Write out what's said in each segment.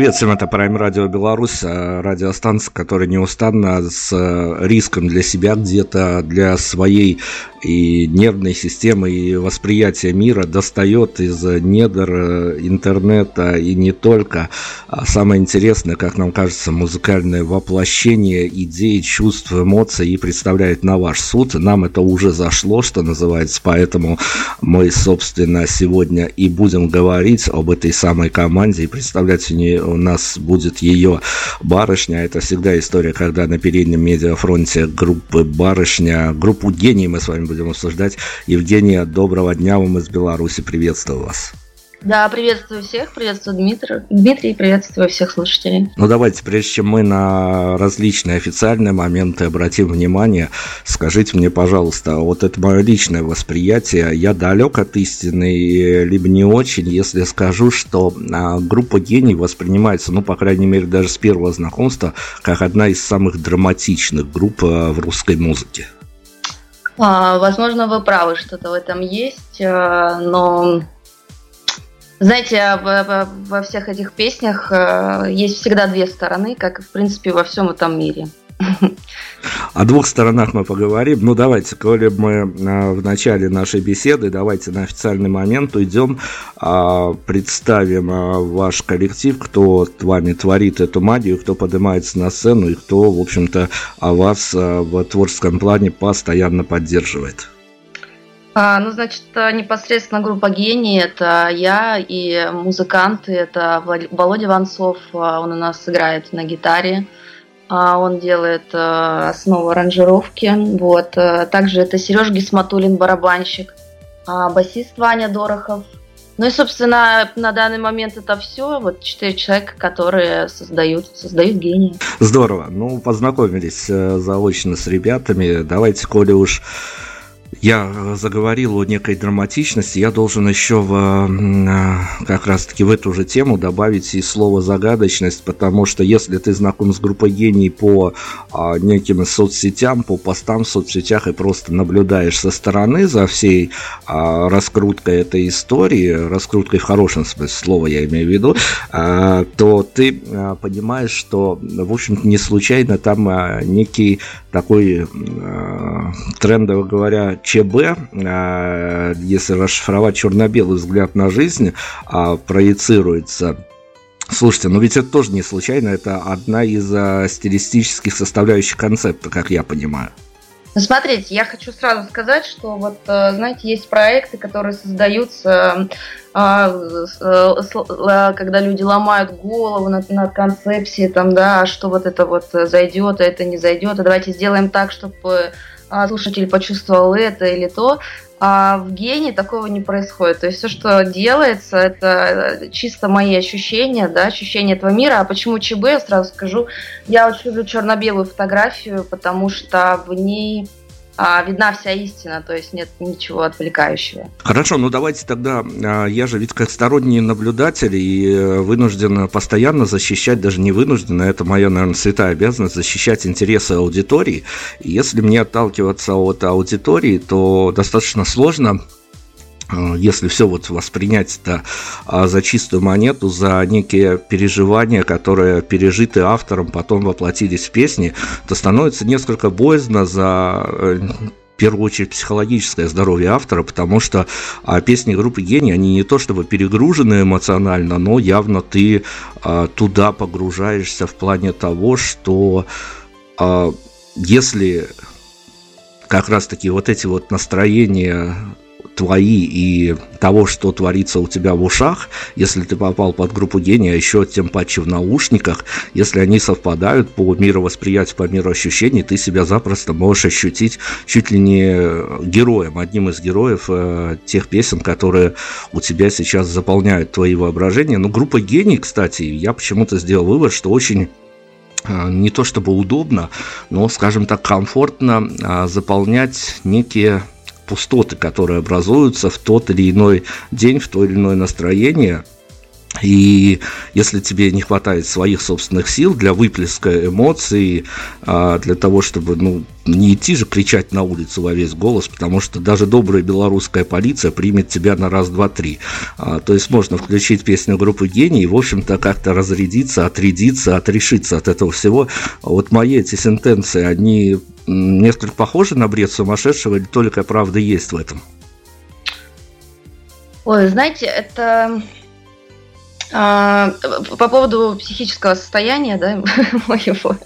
Приветствуем, это Prime Radio Беларусь, э, радиостанция, которая неустанно с э, риском для себя где-то, для своей и нервной системы, и восприятия мира достает из недр э, интернета и не только. А самое интересное, как нам кажется, музыкальное воплощение идей, чувств, эмоций и представляет на ваш суд. Нам это уже зашло, что называется, поэтому мы, собственно, сегодня и будем говорить об этой самой команде и представлять у нас будет ее барышня. Это всегда история, когда на переднем медиафронте группы барышня, группу гений мы с вами будем обсуждать. Евгения, доброго дня вам из Беларуси. Приветствую вас. Да, приветствую всех, приветствую Дмитрий, Дмитрий, приветствую всех слушателей. Ну давайте, прежде чем мы на различные официальные моменты обратим внимание, скажите мне, пожалуйста, вот это мое личное восприятие, я далек от истины, либо не очень, если скажу, что а, группа гений воспринимается, ну, по крайней мере, даже с первого знакомства, как одна из самых драматичных групп а, в русской музыке. А, возможно, вы правы, что-то в этом есть, а, но знаете, во, всех этих песнях э, есть всегда две стороны, как в принципе, во всем этом мире. О двух сторонах мы поговорим. Ну, давайте, коли мы э, в начале нашей беседы, давайте на официальный момент уйдем, а, представим э, ваш коллектив, кто вами творит эту магию, кто поднимается на сцену и кто, в общем-то, вас в творческом плане постоянно поддерживает. А, ну, значит, непосредственно группа «Гений» — это я и музыканты, это Володя Ванцов, а, он у нас играет на гитаре, а, он делает а, основу аранжировки, вот. Также это Сереж Гисматулин, барабанщик, басист Ваня Дорохов, ну и, собственно, на данный момент это все. Вот четыре человека, которые создают, создают гений. Здорово. Ну, познакомились э, заочно с ребятами. Давайте, коли уж я заговорил о некой драматичности, я должен еще в, э, как раз-таки в эту же тему добавить и слово загадочность, потому что если ты знаком с группой гений по а, неким соцсетям, по постам в соцсетях и просто наблюдаешь со стороны за всей а, раскруткой этой истории, раскруткой в хорошем смысле слова я имею в виду, а, то ты понимаешь, что, в общем-то, не случайно там некий такой, а, трендово говоря, ЧБ, а, если расшифровать черно-белый взгляд на жизнь, а, проецируется Слушайте, ну ведь это тоже не случайно, это одна из а, стилистических составляющих концепта, как я понимаю. Ну, смотрите, я хочу сразу сказать, что вот, знаете, есть проекты, которые создаются, когда люди ломают голову над, над концепцией, там, да, что вот это вот зайдет, а это не зайдет, а давайте сделаем так, чтобы а, слушатель почувствовал это или то. А в гене такого не происходит. То есть все, что делается, это чисто мои ощущения, да, ощущения этого мира. А почему ЧБ, я сразу скажу, я очень люблю черно-белую фотографию, потому что в ней а, видна вся истина, то есть нет ничего отвлекающего. Хорошо, ну давайте тогда, а, я же ведь как сторонний наблюдатель и э, вынужден постоянно защищать, даже не вынужден, а это моя, наверное, святая обязанность, защищать интересы аудитории. И если мне отталкиваться от аудитории, то достаточно сложно если все вот воспринять это а, за чистую монету, за некие переживания, которые пережиты автором, потом воплотились в песни, то становится несколько боязно за э, в первую очередь психологическое здоровье автора, потому что а, песни группы «Гений», они не то чтобы перегружены эмоционально, но явно ты а, туда погружаешься в плане того, что а, если как раз-таки вот эти вот настроения твои и того, что творится у тебя в ушах, если ты попал под группу гения, еще тем паче в наушниках, если они совпадают по мировосприятию, по мироощущению, ты себя запросто можешь ощутить чуть ли не героем, одним из героев э, тех песен, которые у тебя сейчас заполняют твои воображения. Ну, группа гений, кстати, я почему-то сделал вывод, что очень э, не то чтобы удобно, но, скажем так, комфортно э, заполнять некие пустоты, которые образуются в тот или иной день, в то или иное настроение. И если тебе не хватает своих собственных сил для выплеска эмоций, а, для того, чтобы ну, не идти же кричать на улицу во весь голос, потому что даже добрая белорусская полиция примет тебя на раз, два, три. А, то есть можно включить песню группы «Гений» и, в общем-то, как-то разрядиться, отрядиться, отрешиться от этого всего. Вот мои эти сентенции, они несколько похожи на бред сумасшедшего или только правда есть в этом? Ой, знаете, это по поводу психического состояния, да, моего,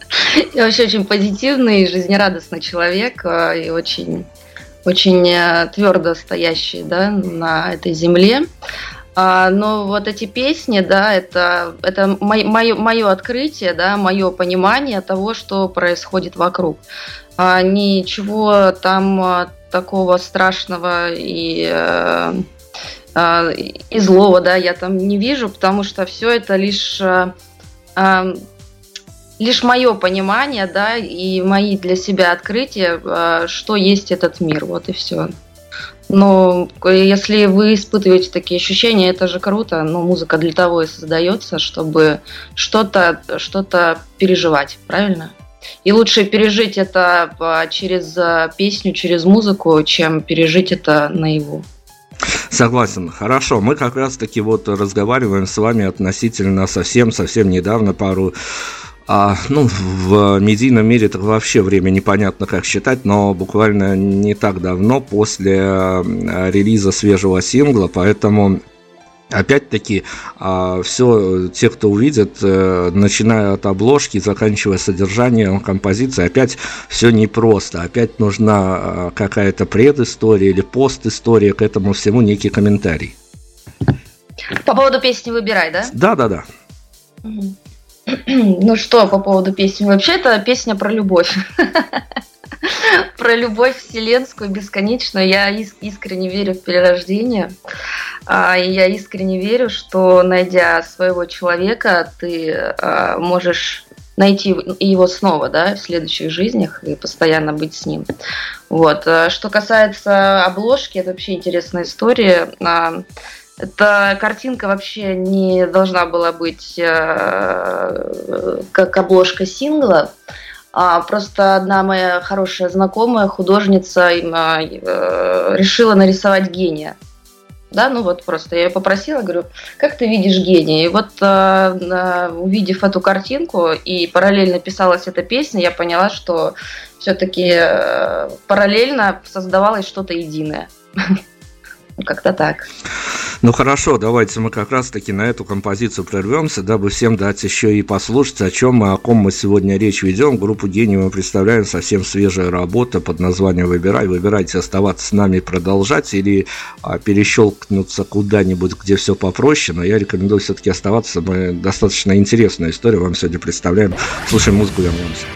я вообще очень позитивный, жизнерадостный человек а, и очень, очень э, твердо стоящий, да, на этой земле. А, но вот эти песни, да, это, это мое, мое открытие, да, мое понимание того, что происходит вокруг. Ничего там такого страшного и э, а, и злого, да, я там не вижу, потому что все это лишь а, а, лишь мое понимание, да, и мои для себя открытия, что есть этот мир, вот и все. Но если вы испытываете такие ощущения, это же круто. Но музыка для того и создается, чтобы что-то что переживать, правильно? И лучше пережить это через песню, через музыку, чем пережить это наяву. Согласен. Хорошо. Мы как раз-таки вот разговариваем с вами относительно совсем-совсем недавно, пару а, ну, в медийном мире это вообще время непонятно, как считать, но буквально не так давно после релиза свежего сингла, поэтому Опять-таки, а, все, те, кто увидит, э, начиная от обложки, заканчивая содержанием композиции, опять все непросто. Опять нужна а, какая-то предыстория или постистория к этому всему, некий комментарий. По поводу песни «Выбирай», да? Да, да, да. Ну что по поводу песни? Вообще, это песня про любовь. Про любовь вселенскую, бесконечную. Я искренне верю в перерождение. А, и я искренне верю, что найдя своего человека, ты а, можешь найти его снова, да, в следующих жизнях и постоянно быть с ним. Вот. А, что касается обложки, это вообще интересная история. Эта картинка вообще не должна была быть как обложка сингла. А просто одна моя хорошая знакомая, художница, э, решила нарисовать гения да, ну вот просто я ее попросила, говорю, как ты видишь гения? И вот э, увидев эту картинку и параллельно писалась эта песня, я поняла, что все-таки э, параллельно создавалось что-то единое. Как-то так. Ну хорошо, давайте мы как раз-таки на эту композицию прервемся, дабы всем дать еще и послушать, о чем мы, о ком мы сегодня речь ведем. Группу «Гений» мы представляем совсем свежая работа под названием «Выбирай». Выбирайте оставаться с нами и продолжать или а, перещелкнуться куда-нибудь, где все попроще, но я рекомендую все-таки оставаться. Мы достаточно интересную историю вам сегодня представляем. Слушаем музыку, вернемся.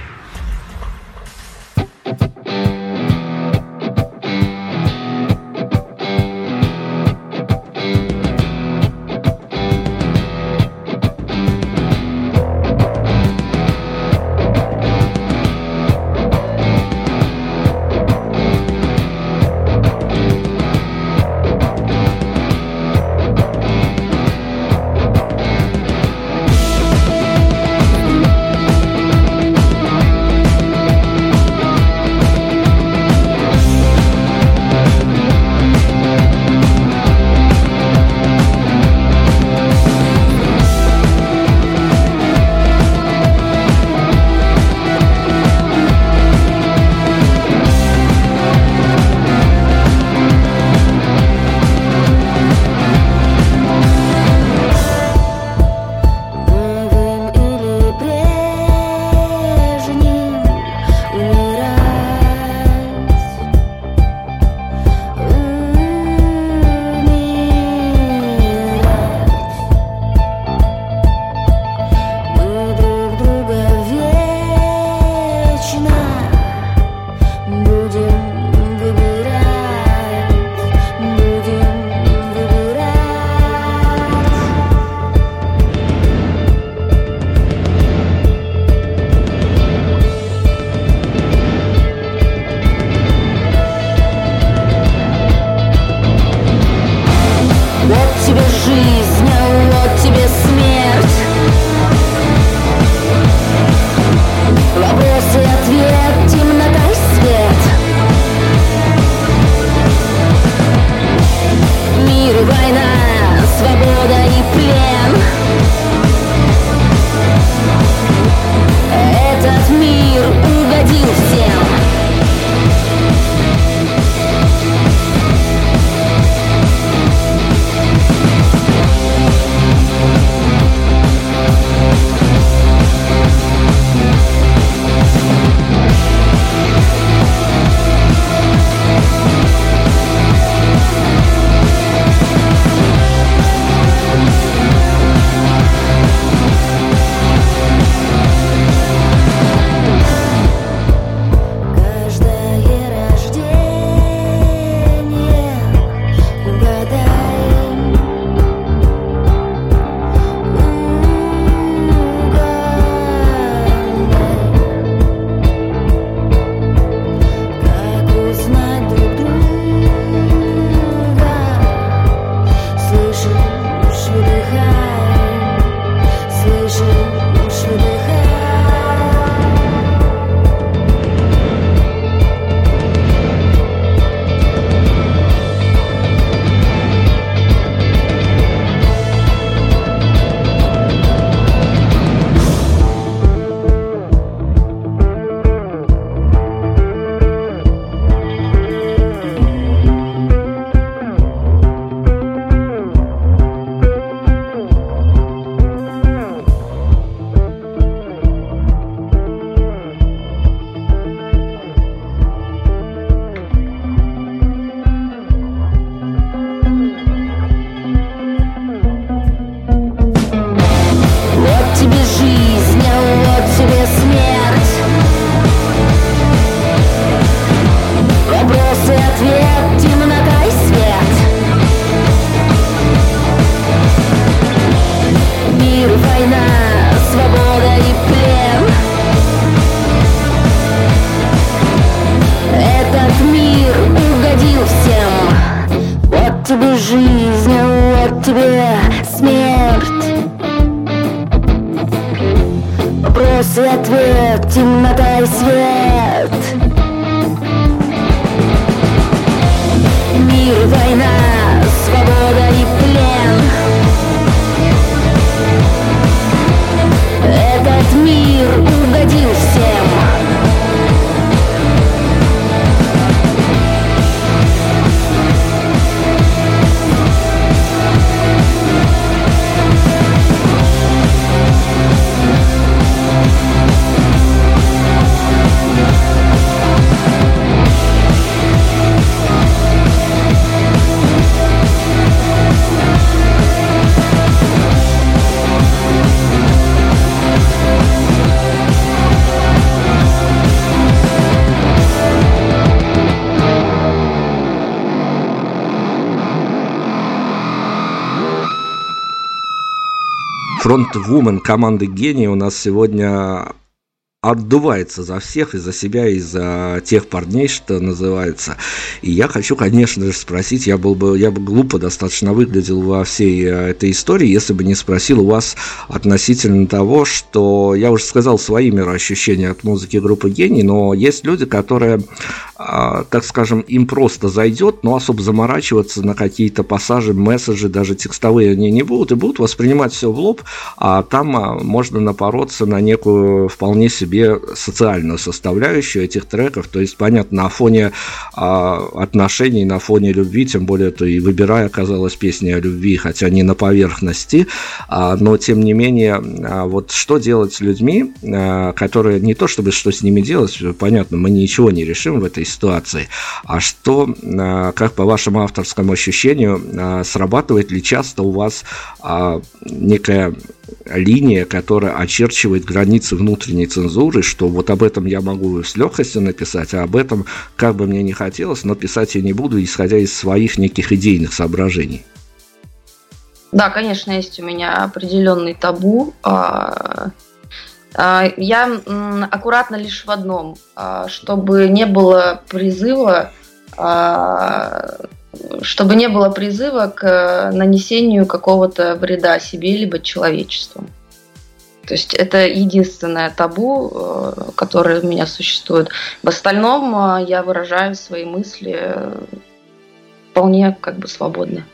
Фронт-вумен команды «Гений» у нас сегодня отдувается за всех, и за себя, и за тех парней, что называется. И я хочу, конечно же, спросить, я был бы, я бы глупо достаточно выглядел во всей э, этой истории, если бы не спросил у вас относительно того, что я уже сказал свои мироощущения от музыки группы «Гений», но есть люди, которые, так скажем, им просто зайдет, но особо заморачиваться на какие-то пассажи, месседжи, даже текстовые они не будут, и будут воспринимать все в лоб, а там а, можно напороться на некую вполне себе социальную составляющую этих треков. То есть, понятно, на фоне а, отношений, на фоне любви, тем более, то и выбирая, оказалась песня о любви, хотя не на поверхности, а, но тем не менее, а, вот что делать с людьми, а, которые не то чтобы что с ними делать, понятно, мы ничего не решим в этой ситуации, а что, а, как по вашему авторскому ощущению, а, срабатывает ли часто у вас а, некая линия, которая очерчивает границы внутренней цензуры, что вот об этом я могу с легкостью написать, а об этом, как бы мне не хотелось, но писать я не буду, исходя из своих неких идейных соображений. Да, конечно, есть у меня определенный табу. А, а, я аккуратно лишь в одном, а, чтобы не было призыва чтобы не было призыва к э, нанесению какого-то вреда себе либо человечеству. То есть это единственное табу, э, которое у меня существует. В остальном э, я выражаю свои мысли вполне как бы свободно.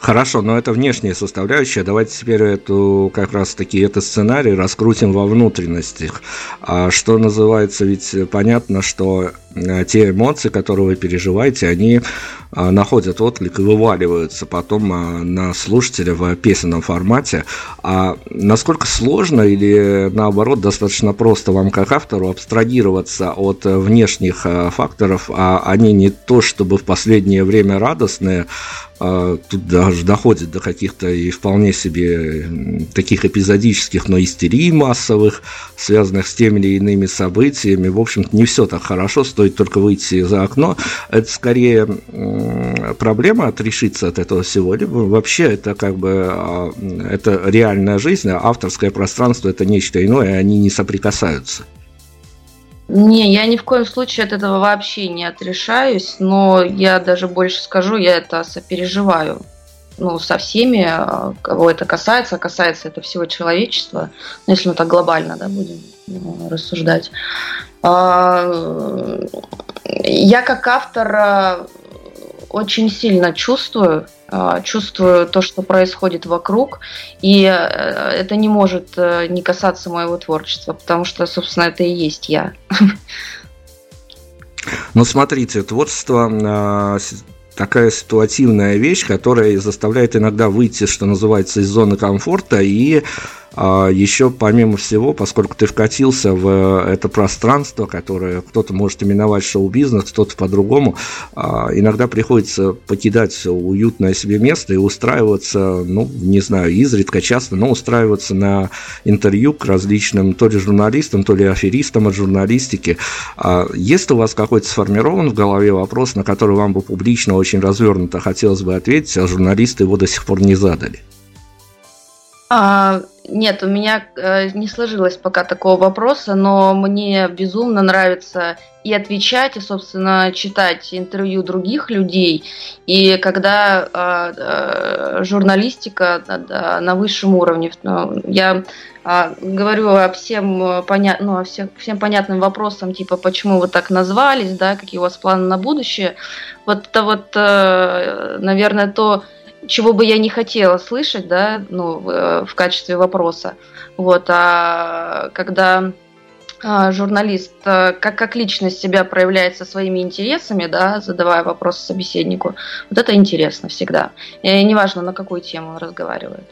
Хорошо, но это внешняя составляющая. Давайте теперь эту как раз таки этот сценарий раскрутим во внутренностях. А что называется, ведь понятно, что э, те эмоции, которые вы переживаете, они а, находят отклик и вываливаются потом а, на слушателя в песенном формате. А насколько сложно или наоборот достаточно просто вам как автору абстрагироваться от внешних а, факторов, а они не то чтобы в последнее время радостные, тут даже доходит до каких-то и вполне себе таких эпизодических, но истерий массовых, связанных с теми или иными событиями. В общем-то, не все так хорошо, стоит только выйти за окно. Это скорее проблема отрешиться от этого либо вообще это как бы а, это реальная жизнь, а авторское пространство это нечто иное, и они не соприкасаются. Не, я ни в коем случае от этого вообще не отрешаюсь, но я даже больше скажу, я это сопереживаю. Ну, со всеми, а, кого это касается, касается это всего человечества, ну, если мы так глобально, да, будем ну, рассуждать. А, я как автор а, очень сильно чувствую, а, чувствую то, что происходит вокруг, и э, это не может э, не касаться моего творчества, потому что, собственно, это и есть я. Ну, смотрите, творчество такая ситуативная вещь, которая заставляет иногда выйти, что называется, из зоны комфорта и а еще, помимо всего, поскольку ты вкатился в это пространство, которое кто-то может именовать шоу-бизнес, кто-то по-другому, а, иногда приходится покидать уютное себе место и устраиваться, ну, не знаю, изредка, часто, но устраиваться на интервью к различным то ли журналистам, то ли аферистам от журналистики. А есть у вас какой-то сформирован в голове вопрос, на который вам бы публично очень развернуто хотелось бы ответить, а журналисты его до сих пор не задали? А, нет, у меня э, не сложилось пока такого вопроса, но мне безумно нравится и отвечать, и, собственно, читать интервью других людей. И когда э, э, журналистика на, высшем уровне, ну, я э, говорю о всем, поня ну, о всех, всем понятным вопросам, типа, почему вы так назвались, да, какие у вас планы на будущее. Вот это вот, э, наверное, то, чего бы я не хотела слышать, да, ну, в, э, качестве вопроса. Вот, а когда а, журналист э, как, как личность себя проявляет со своими интересами, да, задавая вопрос собеседнику, вот это интересно всегда. И неважно, на какую тему он разговаривает.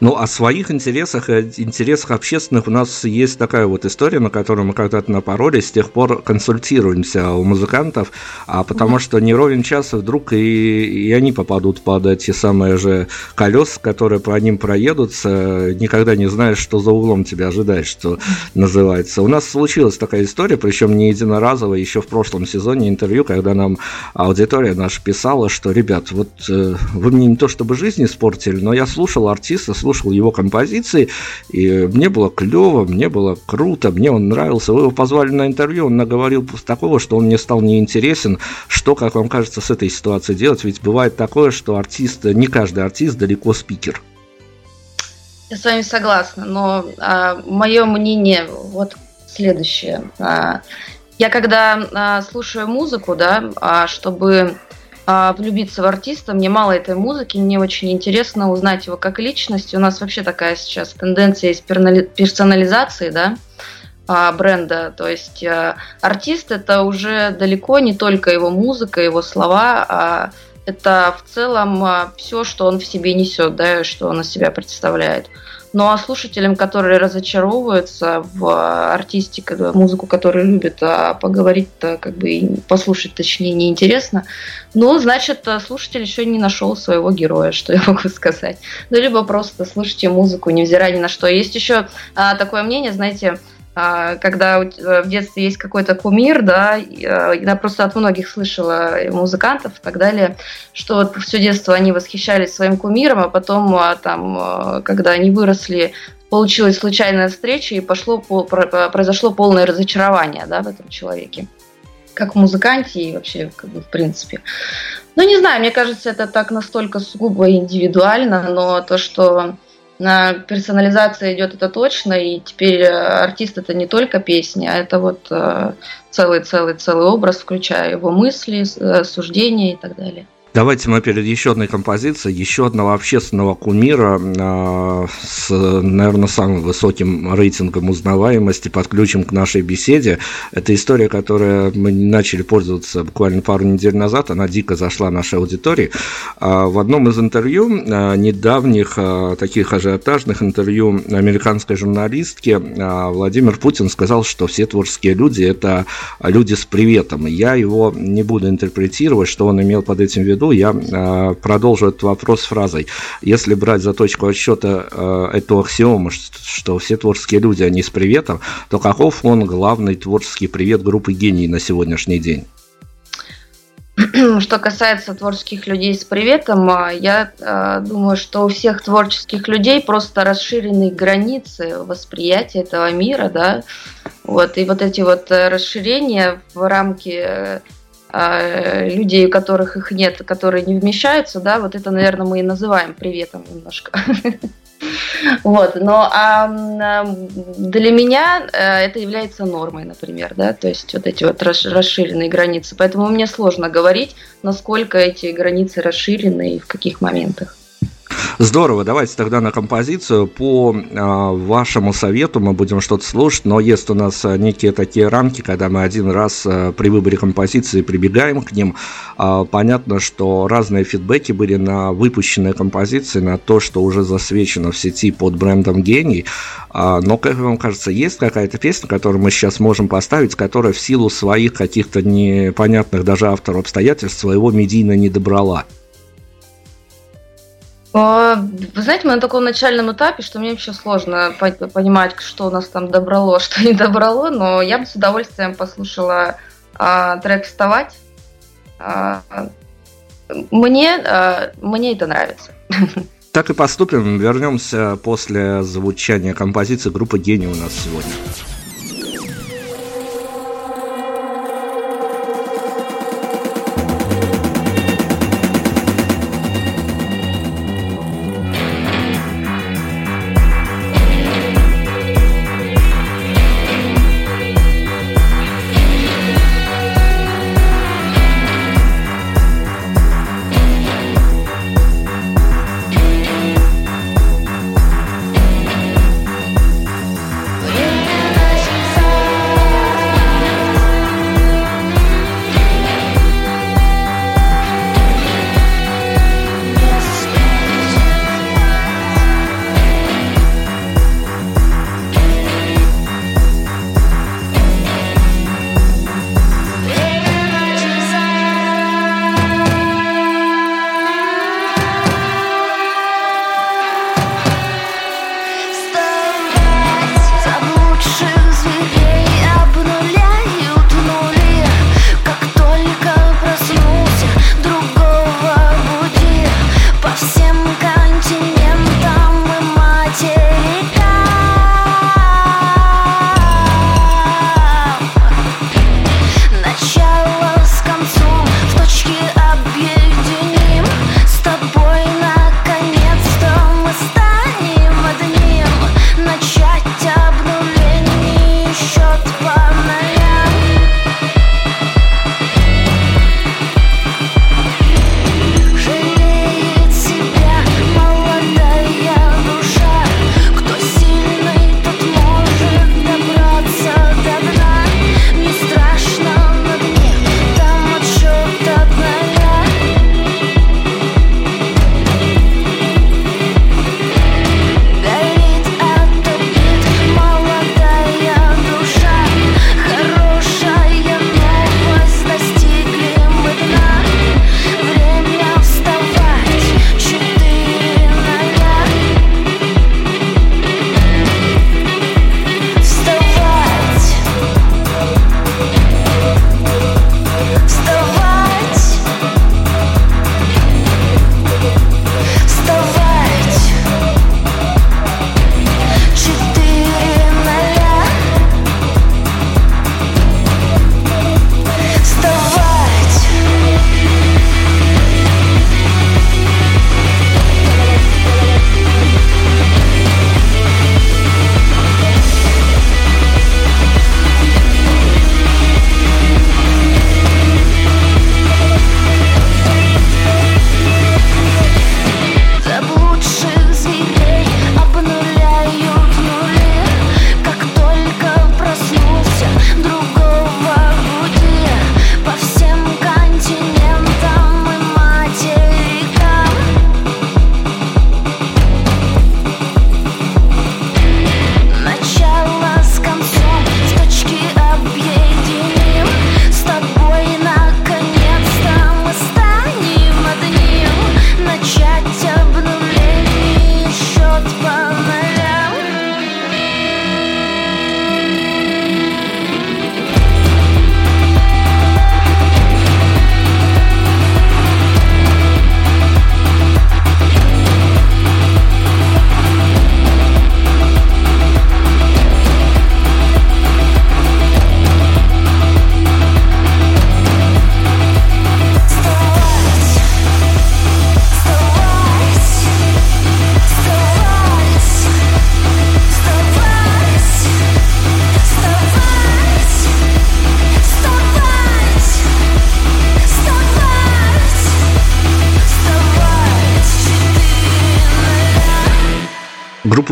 Ну, о своих интересах и интересах общественных у нас есть такая вот история, на которую мы когда-то напоролись, с тех пор консультируемся у музыкантов, а потому что не ровен час вдруг и, и они попадут под эти самые же колеса, которые по ним проедутся, никогда не знаешь, что за углом тебя ожидает, что называется. У нас случилась такая история, причем не единоразовая, еще в прошлом сезоне интервью, когда нам аудитория наша писала, что, ребят, вот э, вы мне не то чтобы жизнь испортили, но я слушал артиста, артиста, слушал его композиции, и мне было клево, мне было круто, мне он нравился. Вы его позвали на интервью, он наговорил такого, что он мне стал неинтересен. Что, как вам кажется, с этой ситуацией делать? Ведь бывает такое, что артист, не каждый артист далеко спикер. Я с вами согласна, но а, мое мнение вот следующее. А, я когда а, слушаю музыку, да, а, чтобы а, влюбиться в артиста. Мне мало этой музыки, мне очень интересно узнать его как личность. У нас вообще такая сейчас тенденция есть персонализации, да, а, бренда. То есть а, артист это уже далеко не только его музыка, его слова, а это в целом все, что он в себе несет, да, что он из себя представляет. Ну а слушателям, которые разочаровываются в артисте, когда музыку, которую любят, а поговорить-то, как бы послушать, точнее, неинтересно, ну, значит, слушатель еще не нашел своего героя, что я могу сказать. Ну, либо просто слушайте музыку, невзирая ни на что. Есть еще а, такое мнение, знаете, когда э, в детстве есть какой-то кумир, да, э, я просто от многих слышала музыкантов и так далее, что вот все детство они восхищались своим кумиром, а потом а, там, э, когда они выросли, получилась случайная встреча и пошло, произошло полное разочарование да, в этом человеке как в музыканте и вообще как бы в принципе. Ну, не знаю, мне кажется, это так настолько сугубо индивидуально, но то, что персонализация идет это точно, и теперь э, артист это не только песни, а это вот целый-целый-целый образ, включая его мысли, э, суждения и так далее. Давайте мы перед еще одной композицией, еще одного общественного кумира э, с, наверное, самым высоким рейтингом узнаваемости подключим к нашей беседе. Это история, которая мы начали пользоваться буквально пару недель назад, она дико зашла нашей аудитории. Э, в одном из интервью, э, недавних э, таких ажиотажных интервью американской журналистки, э, Владимир Путин сказал, что все творческие люди – это люди с приветом. Я его не буду интерпретировать, что он имел под этим в виду, году я э, продолжу этот вопрос фразой. Если брать за точку отсчета э, эту аксиому, что все творческие люди, они с приветом, то каков он главный творческий привет группы «Гений» на сегодняшний день? Что касается творческих людей с приветом, э, я э, думаю, что у всех творческих людей просто расширенные границы восприятия этого мира, да, вот, и вот эти вот э, расширения в рамки а, людей, у которых их нет, которые не вмещаются, да, вот это, наверное, мы и называем приветом немножко. Вот, но а, для меня э, это является нормой, например, да, то есть вот эти вот расширенные границы. Поэтому мне сложно говорить, насколько эти границы расширены и в каких моментах. Здорово, давайте тогда на композицию. По э, вашему совету мы будем что-то слушать, но есть у нас а, некие такие рамки, когда мы один раз э, при выборе композиции прибегаем к ним. Э, понятно, что разные фидбэки были на выпущенные композиции, на то, что уже засвечено в сети под брендом «Гений». Э, но, как вам кажется, есть какая-то песня, которую мы сейчас можем поставить, которая в силу своих каких-то непонятных даже автору обстоятельств своего медийно не добрала? А, вы знаете, мы на таком начальном этапе, что мне вообще сложно понимать, что у нас там добрало, что не добрало, но я бы с удовольствием послушала а, трек «Вставать». А, мне, а, мне это нравится. Так и поступим. Вернемся после звучания композиции группы «Гений» у нас сегодня.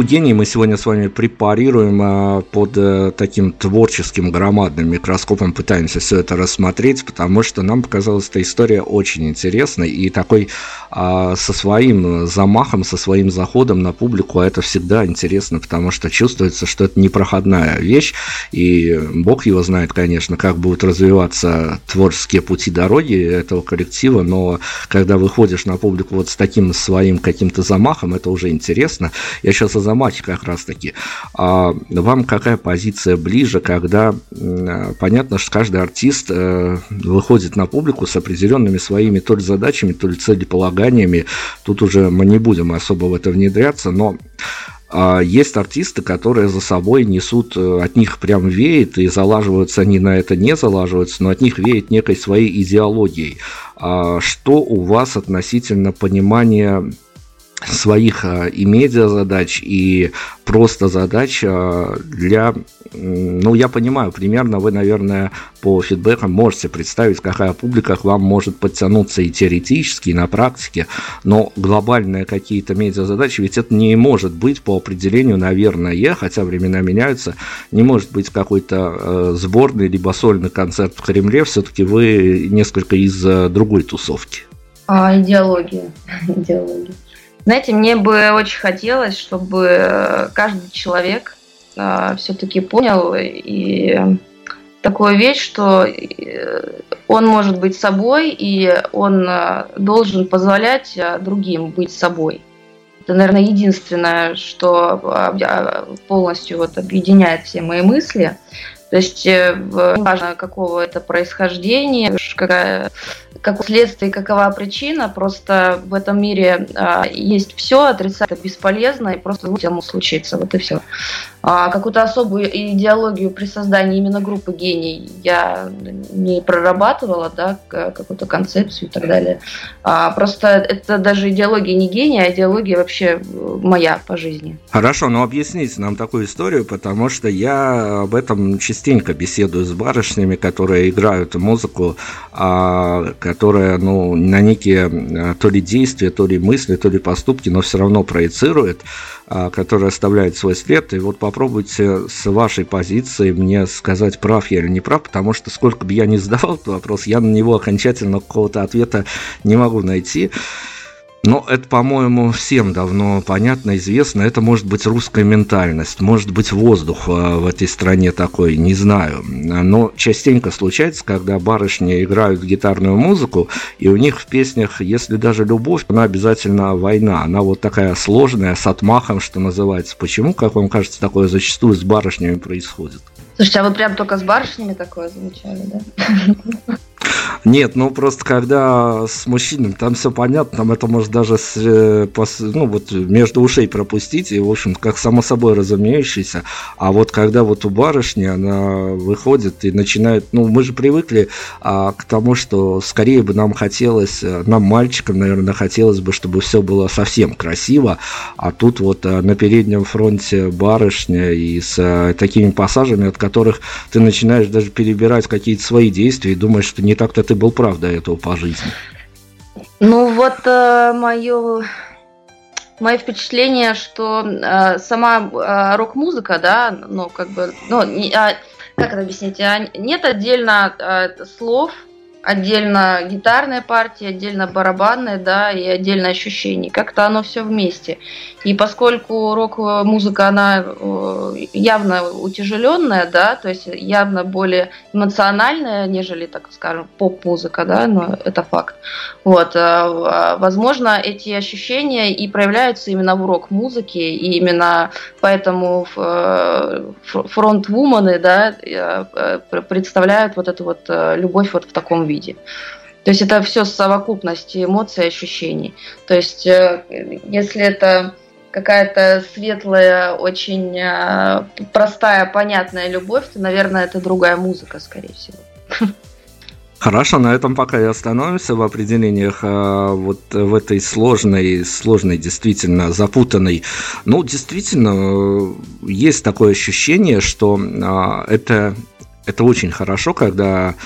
Гений мы сегодня с вами препарируем а, под э, таким творческим громадным микроскопом, пытаемся все это рассмотреть, потому что нам показалась эта история очень интересной и такой а, со своим замахом, со своим заходом на публику, а это всегда интересно, потому что чувствуется, что это непроходная вещь, и бог его знает, конечно, как будут развиваться творческие пути дороги этого коллектива, но когда выходишь на публику вот с таким своим каким-то замахом, это уже интересно. Я сейчас Азамате как раз-таки. А вам какая позиция ближе, когда понятно, что каждый артист э, выходит на публику с определенными своими то ли задачами, то ли целеполаганиями. Тут уже мы не будем особо в это внедряться, но а есть артисты, которые за собой несут, э, от них прям веет, и залаживаются они на это не залаживаются, но от них веет некой своей идеологией. А что у вас относительно понимания своих а, и медиа задач, и просто задач а, для... Ну, я понимаю, примерно вы, наверное, по фидбэкам можете представить, какая публика к вам может подтянуться и теоретически, и на практике, но глобальные какие-то медиа задачи, ведь это не может быть по определению, наверное, хотя времена меняются, не может быть какой-то э, сборный либо сольный концерт в Кремле, все-таки вы несколько из другой тусовки. А, идеология. идеология. Знаете, мне бы очень хотелось, чтобы э, каждый человек э, все-таки понял и такую вещь, что э, он может быть собой, и он э, должен позволять другим быть собой. Это, наверное, единственное, что полностью вот объединяет все мои мысли. То есть важно какого это происхождения, какая как следствие, какова причина, просто в этом мире а, есть все, отрицать это бесполезно, и просто ему случится, вот и все. А, какую-то особую идеологию при создании именно группы гений я не прорабатывала, да, какую-то концепцию и так далее. А, просто это даже идеология не гения, а идеология вообще э, моя по жизни. Хорошо, но объясните нам такую историю, потому что я об этом частенько беседую с барышнями, которые играют музыку, а, которая ну, на некие э, то ли действия, то ли мысли, то ли поступки, но все равно проецирует, а, которая оставляет свой след. И вот попробуйте с вашей позиции мне сказать, прав я или не прав, потому что сколько бы я ни задавал этот вопрос, я на него окончательно какого-то ответа не могу найти. Но это, по-моему, всем давно понятно, известно. Это может быть русская ментальность, может быть воздух а, в этой стране такой, не знаю. Но частенько случается, когда барышни играют гитарную музыку, и у них в песнях, если даже любовь, она обязательно война. Она вот такая сложная, с отмахом, что называется. Почему, как вам кажется, такое зачастую с барышнями происходит? Слушайте, а вы прям только с барышнями такое замечали, да? Нет, ну просто когда с мужчинами, там все понятно, там это может даже с, э, ну, вот между ушей пропустить, и, в общем, как само собой разумеющееся. А вот когда вот у барышни она выходит и начинает, ну, мы же привыкли а, к тому, что скорее бы нам хотелось, э, нам, мальчикам, наверное, хотелось бы, чтобы все было совсем красиво, а тут вот а, на переднем фронте барышня и с а, такими пассажами, от которых ты начинаешь даже перебирать какие-то свои действия и думаешь, что не так-то ты был прав до этого по жизни. Ну вот э, мое мое впечатление, что э, сама э, рок-музыка, да, ну как бы, ну не, а, как это объяснить, а, нет отдельно э, слов, отдельно гитарная партия, отдельно барабанная, да, и отдельно ощущений. Как-то оно все вместе. И поскольку рок-музыка, она э, явно утяжеленная, да, то есть явно более эмоциональная, нежели, так скажем, поп-музыка, да, но это факт. Вот, э, возможно, эти ощущения и проявляются именно в рок-музыке, и именно поэтому э, фронт-вуманы, да, представляют вот эту вот любовь вот в таком виде. То есть это все совокупность эмоций и ощущений. То есть если это какая-то светлая, очень э, простая, понятная любовь, то, наверное, это другая музыка, скорее всего. Хорошо, на этом пока и остановимся в определениях э, вот в этой сложной, сложной, действительно запутанной. Ну, действительно, э, есть такое ощущение, что это, это очень хорошо, когда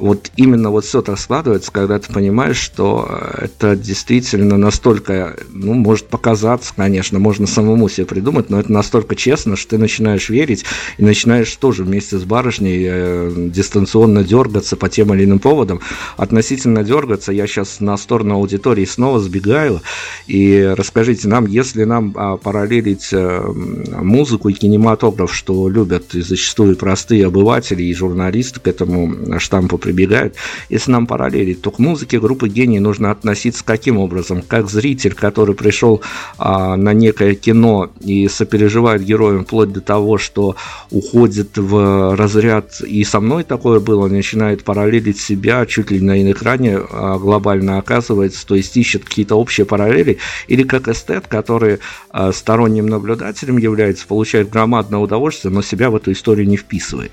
вот именно вот все так складывается, когда ты понимаешь, что э, это действительно настолько, ну, может показаться, конечно, можно самому себе придумать, но это настолько честно, что ты начинаешь верить и начинаешь тоже вместе с барышней э, дистанционно дергаться по тем или иным поводам. Относительно дергаться, я сейчас на сторону аудитории снова сбегаю, и расскажите нам, если нам а, параллелить э, музыку и кинематограф, что любят и зачастую простые обыватели и журналисты к этому штампу прибегают. Если нам параллелить, то к музыке группы «Гений» нужно относиться каким образом? Как зритель, который пришел а, на некое кино и сопереживает героям вплоть до того, что уходит в разряд, и со мной такое было, начинает параллелить себя чуть ли на экране а, глобально оказывается, то есть ищет какие-то общие параллели, или как эстет, который а, сторонним наблюдателем является, получает громадное удовольствие, но себя в эту историю не вписывает.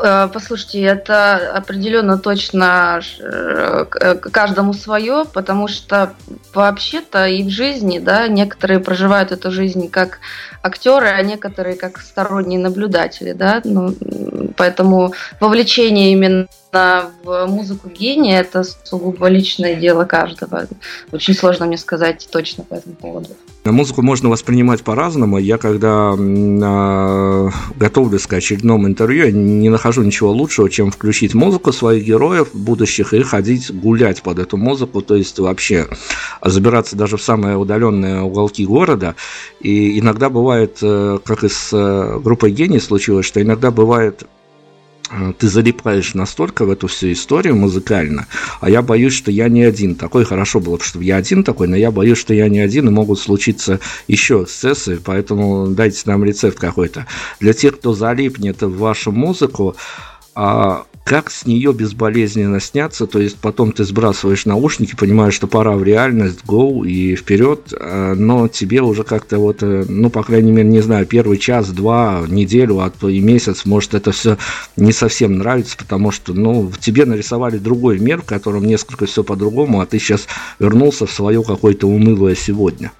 Э, послушайте, это определенно точно э, каждому свое, потому что вообще-то и в жизни, да, некоторые проживают эту жизнь как актеры, а некоторые как сторонние наблюдатели, да, ну, поэтому вовлечение именно в музыку гения это сугубо личное дело каждого. Очень сложно мне сказать точно по этому поводу. Музыку можно воспринимать по-разному. Я когда э, готовлюсь к очередному интервью, я не нахожу ничего лучшего, чем включить музыку своих героев будущих и ходить гулять под эту музыку, то есть вообще забираться даже в самые удаленные уголки города. И иногда бывает, э, как и с э, группой «Гений» случилось, что иногда бывает ты залипаешь настолько в эту всю историю музыкально, а я боюсь, что я не один такой. Хорошо было бы, чтобы я один такой, но я боюсь, что я не один, и могут случиться еще эксцессы, поэтому дайте нам рецепт какой-то. Для тех, кто залипнет в вашу музыку, а как с нее безболезненно сняться, то есть потом ты сбрасываешь наушники, понимаешь, что пора в реальность, go и вперед, э, но тебе уже как-то вот, э, ну, по крайней мере, не знаю, первый час, два, неделю, а то и месяц, может, это все не совсем нравится, потому что, ну, тебе нарисовали другой мир, в котором несколько все по-другому, а ты сейчас вернулся в свое какое-то унылое сегодня.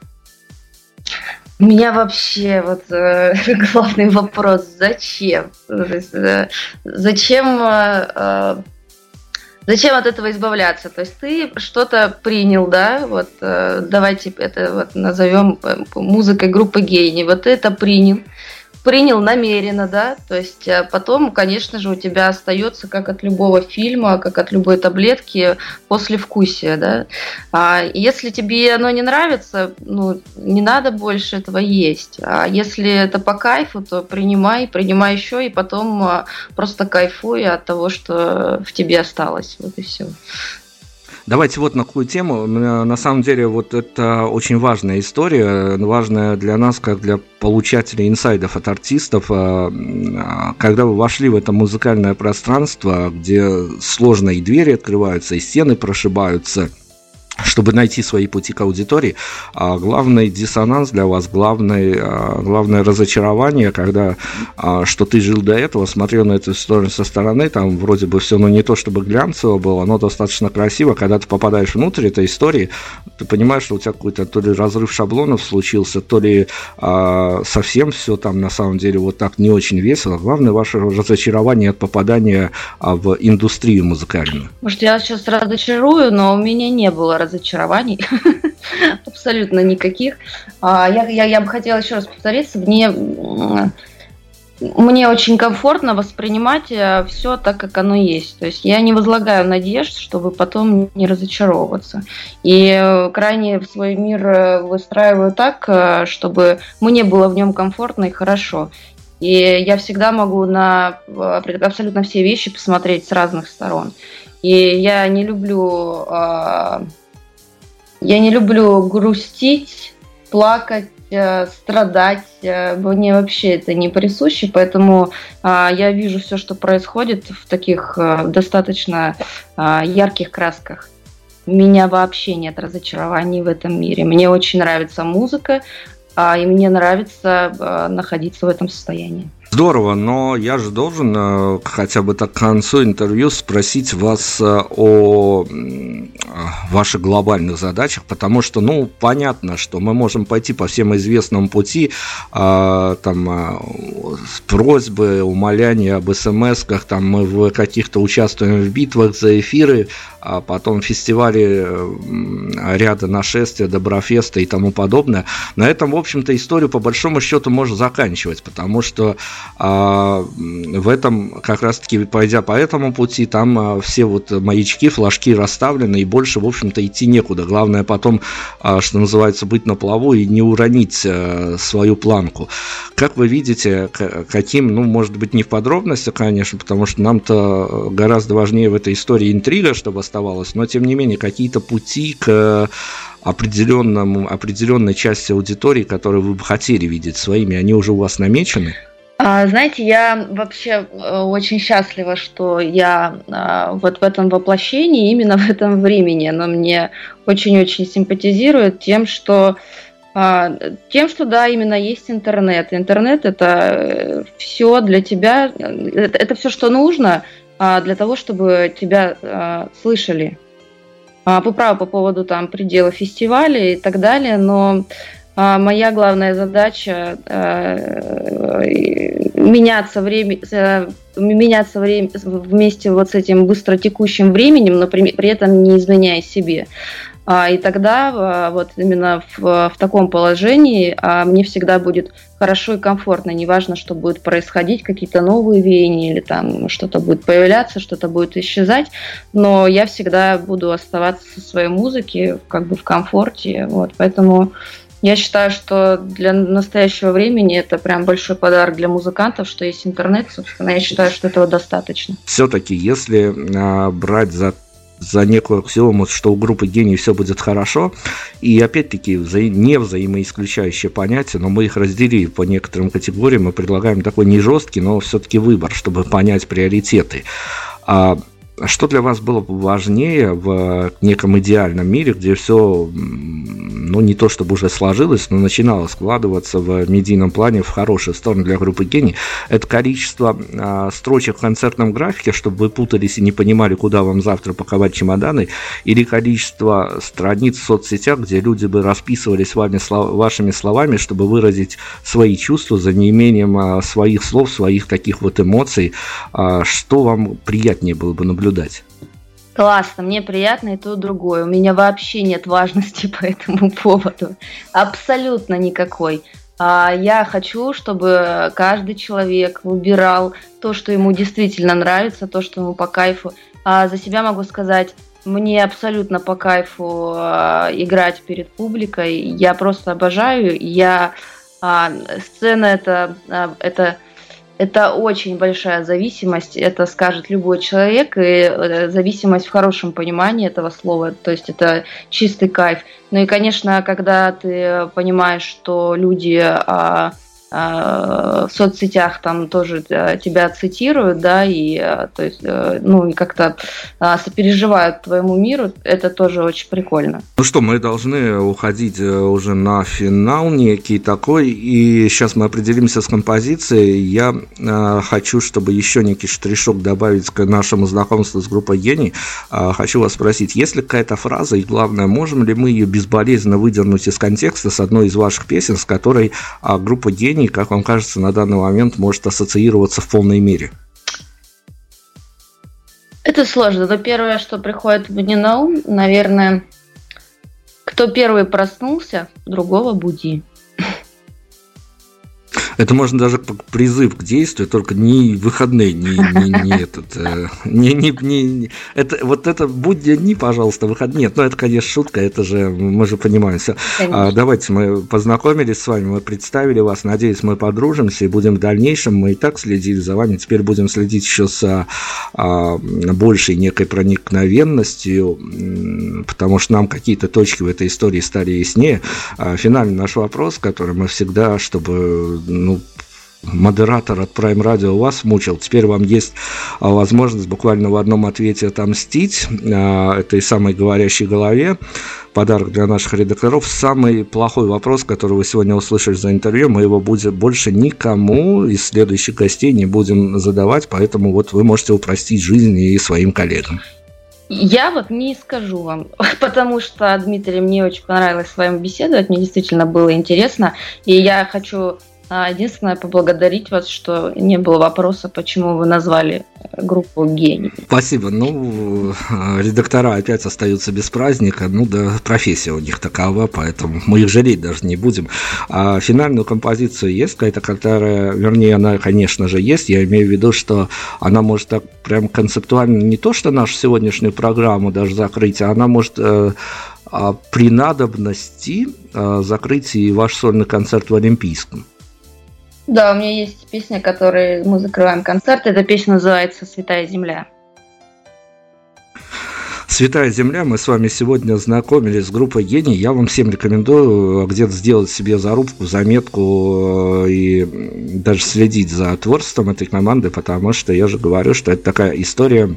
У меня вообще вот э, главный вопрос, зачем? э, зачем, э, э, зачем от этого избавляться? То есть ты что-то принял, да, вот э, давайте это вот назовем э, музыкой группы гений, вот это принял, принял намеренно, да, то есть э, потом, конечно же, у тебя остается, как от любого фильма, как от любой таблетки, послевкусие, да. А если тебе оно не нравится, ну, не надо больше этого есть. А если это по кайфу, то принимай, принимай еще, и потом э, просто кайфуй от того, что в тебе осталось. Вот и все. Давайте вот на какую тему. На самом деле вот это очень важная история, важная для нас, как для получателей инсайдов от артистов. А, а, когда вы вошли в это музыкальное пространство, где сложно и двери открываются, и стены прошибаются – чтобы найти свои пути к аудитории. А главный диссонанс для вас, главный, а, главное разочарование, когда а, что ты жил до этого, смотрел на эту историю со стороны, там вроде бы все, ну не то чтобы глянцево было, но достаточно красиво, когда ты попадаешь внутрь этой истории, ты понимаешь, что у тебя какой-то то ли разрыв шаблонов случился, то ли а, совсем все там на самом деле вот так не очень весело. Главное ваше разочарование от попадания а, в индустрию музыкальную. Может, я сейчас разочарую, но у меня не было разочарований, абсолютно никаких. А, я, я, я бы хотела еще раз повториться, мне, мне очень комфортно воспринимать э, все так, как оно есть. То есть я не возлагаю надежд, чтобы потом не разочаровываться. И э, крайне свой мир э, выстраиваю так, чтобы мне было в нем комфортно и хорошо. И я всегда могу на абсолютно все вещи посмотреть с разных сторон. И я не люблю я не люблю грустить, плакать, э, страдать. Э, мне вообще это не присуще, поэтому а, я вижу все, что происходит в таких э, достаточно а, ярких красках. Меня вообще нет разочарований в этом мире. Мне очень нравится музыка, а, и мне нравится находиться в этом состоянии. Здорово, но я же должен хотя бы так к концу интервью спросить вас о ваших глобальных задачах, потому что, ну, понятно, что мы можем пойти по всем известному пути, э, там, просьбы, умоляния об смс-ках, там, мы в каких-то участвуем в битвах за эфиры, а потом фестивали ряда нашествия, Доброфеста и тому подобное. На этом, в общем-то, историю по большому счету можно заканчивать, потому что а, в этом, как раз-таки, пойдя по этому пути, там а, все вот маячки, флажки расставлены, и больше, в общем-то, идти некуда. Главное потом, а, что называется, быть на плаву и не уронить а, свою планку. Как вы видите, каким, ну, может быть, не в подробностях, конечно, потому что нам-то гораздо важнее в этой истории интрига, чтобы оставалось, но, тем не менее, какие-то пути к определенному, определенной части аудитории, которую вы бы хотели видеть своими, они уже у вас намечены? А, знаете, я вообще э, очень счастлива, что я а, вот в этом воплощении, именно в этом времени. Оно мне очень-очень симпатизирует тем, что а, тем, что да, именно есть интернет. Интернет это э, все для тебя, это, это все, что нужно для того, чтобы тебя слышали. Вы правы по поводу там предела фестиваля и так далее, но моя главная задача э, меняться, время, э, меняться время, вместе вот с этим быстротекущим временем, но при, при этом не изменяя себе. А, и тогда а, вот именно в, в таком положении а, мне всегда будет хорошо и комфортно. Неважно, что будет происходить, какие-то новые веяния или там что-то будет появляться, что-то будет исчезать, но я всегда буду оставаться со своей музыки как бы в комфорте. Вот, поэтому я считаю, что для настоящего времени это прям большой подарок для музыкантов, что есть интернет, собственно, я считаю, что этого достаточно. Все-таки, если а, брать за за некую аксиому, что у группы гений все будет хорошо. И опять-таки вза- не взаимоисключающие понятия, но мы их разделили по некоторым категориям и предлагаем такой не жесткий, но все-таки выбор, чтобы понять приоритеты. А что для вас было бы важнее в неком идеальном мире, где все, ну, не то чтобы уже сложилось, но начинало складываться в медийном плане в хорошую сторону для группы гений? Это количество а, строчек в концертном графике, чтобы вы путались и не понимали, куда вам завтра паковать чемоданы, или количество страниц в соцсетях, где люди бы расписывались вами, вашими словами, чтобы выразить свои чувства за неимением а, своих слов, своих таких вот эмоций. А, что вам приятнее было бы наблюдать? Наблюдать. Классно, мне приятно и то, и другое. У меня вообще нет важности по этому поводу. Абсолютно никакой. А, я хочу, чтобы каждый человек выбирал то, что ему действительно нравится, то, что ему по кайфу. А за себя могу сказать, мне абсолютно по кайфу а, играть перед публикой. Я просто обожаю. Я сцена это это это очень большая зависимость, это скажет любой человек, и э, зависимость в хорошем понимании этого слова, то есть это чистый кайф. Ну и, конечно, когда ты понимаешь, что люди а, в соцсетях там тоже э, тебя цитируют, да, и э, то есть, э, ну, и как-то а, сопереживают твоему миру, это тоже очень прикольно. Ну что, мы должны уходить уже на финал некий такой, и сейчас мы определимся с композицией. Я э, хочу, чтобы еще некий штришок добавить к нашему знакомству с группой Гений. Э, хочу вас спросить, есть ли какая-то фраза, и главное, можем ли мы ее безболезненно выдернуть из контекста с одной из ваших песен, с которой э, группа Гений явлений, как вам кажется, на данный момент может ассоциироваться в полной мере? Это сложно. Но первое, что приходит мне на ум, наверное, кто первый проснулся, другого буди. Это можно даже призыв к действию, только не выходные, не, не, не этот, э, не, не, не, это, вот это будни дни, пожалуйста, выходные. Нет, ну это, конечно, шутка, это же, мы же понимаем все. А, давайте мы познакомились с вами, мы представили вас, надеюсь, мы подружимся и будем в дальнейшем, мы и так следили за вами, теперь будем следить еще с а, большей некой проникновенностью, потому что нам какие-то точки в этой истории стали яснее. А, финальный наш вопрос, который мы всегда, чтобы ну, модератор от Prime Radio вас мучил. Теперь вам есть а, возможность буквально в одном ответе отомстить а, этой самой говорящей голове. Подарок для наших редакторов. Самый плохой вопрос, который вы сегодня услышали за интервью, мы его будем больше никому из следующих гостей не будем задавать, поэтому вот вы можете упростить жизнь и своим коллегам. Я вот не скажу вам, потому что, Дмитрий, мне очень понравилось с вами беседовать, мне действительно было интересно, и я хочу единственное, поблагодарить вас, что не было вопроса, почему вы назвали группу «Гений». Спасибо. Ну, редактора опять остаются без праздника. Ну, да, профессия у них такова, поэтому мы их жалеть даже не будем. А финальную композицию есть какая-то, которая, вернее, она, конечно же, есть. Я имею в виду, что она может так прям концептуально не то, что нашу сегодняшнюю программу даже закрыть, а она может э, а при надобности э, закрыть и ваш сольный концерт в Олимпийском. Да, у меня есть песня, которой мы закрываем концерт. Эта песня называется «Святая земля». Святая Земля, мы с вами сегодня знакомились с группой Гений. Я вам всем рекомендую где-то сделать себе зарубку, заметку э, и даже следить за творчеством этой команды, потому что я же говорю, что это такая история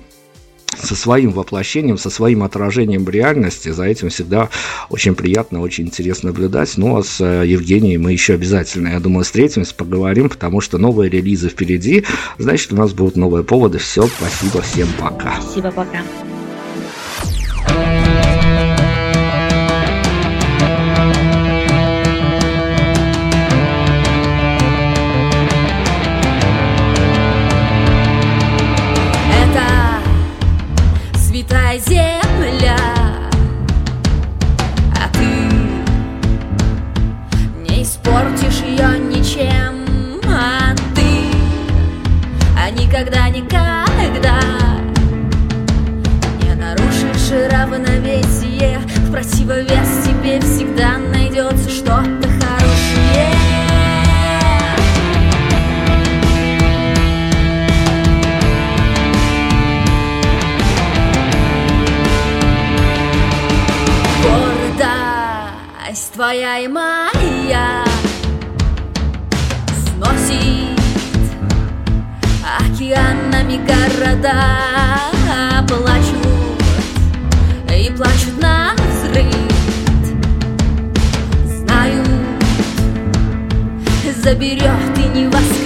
со своим воплощением, со своим отражением в реальности. За этим всегда очень приятно, очень интересно наблюдать. Ну, а с э, Евгением мы еще обязательно, я думаю, встретимся, поговорим, потому что новые релизы впереди. Значит, у нас будут новые поводы. Все, спасибо, всем пока. Спасибо, пока. Океанами города Плачут и плачут на заберет и не воскресит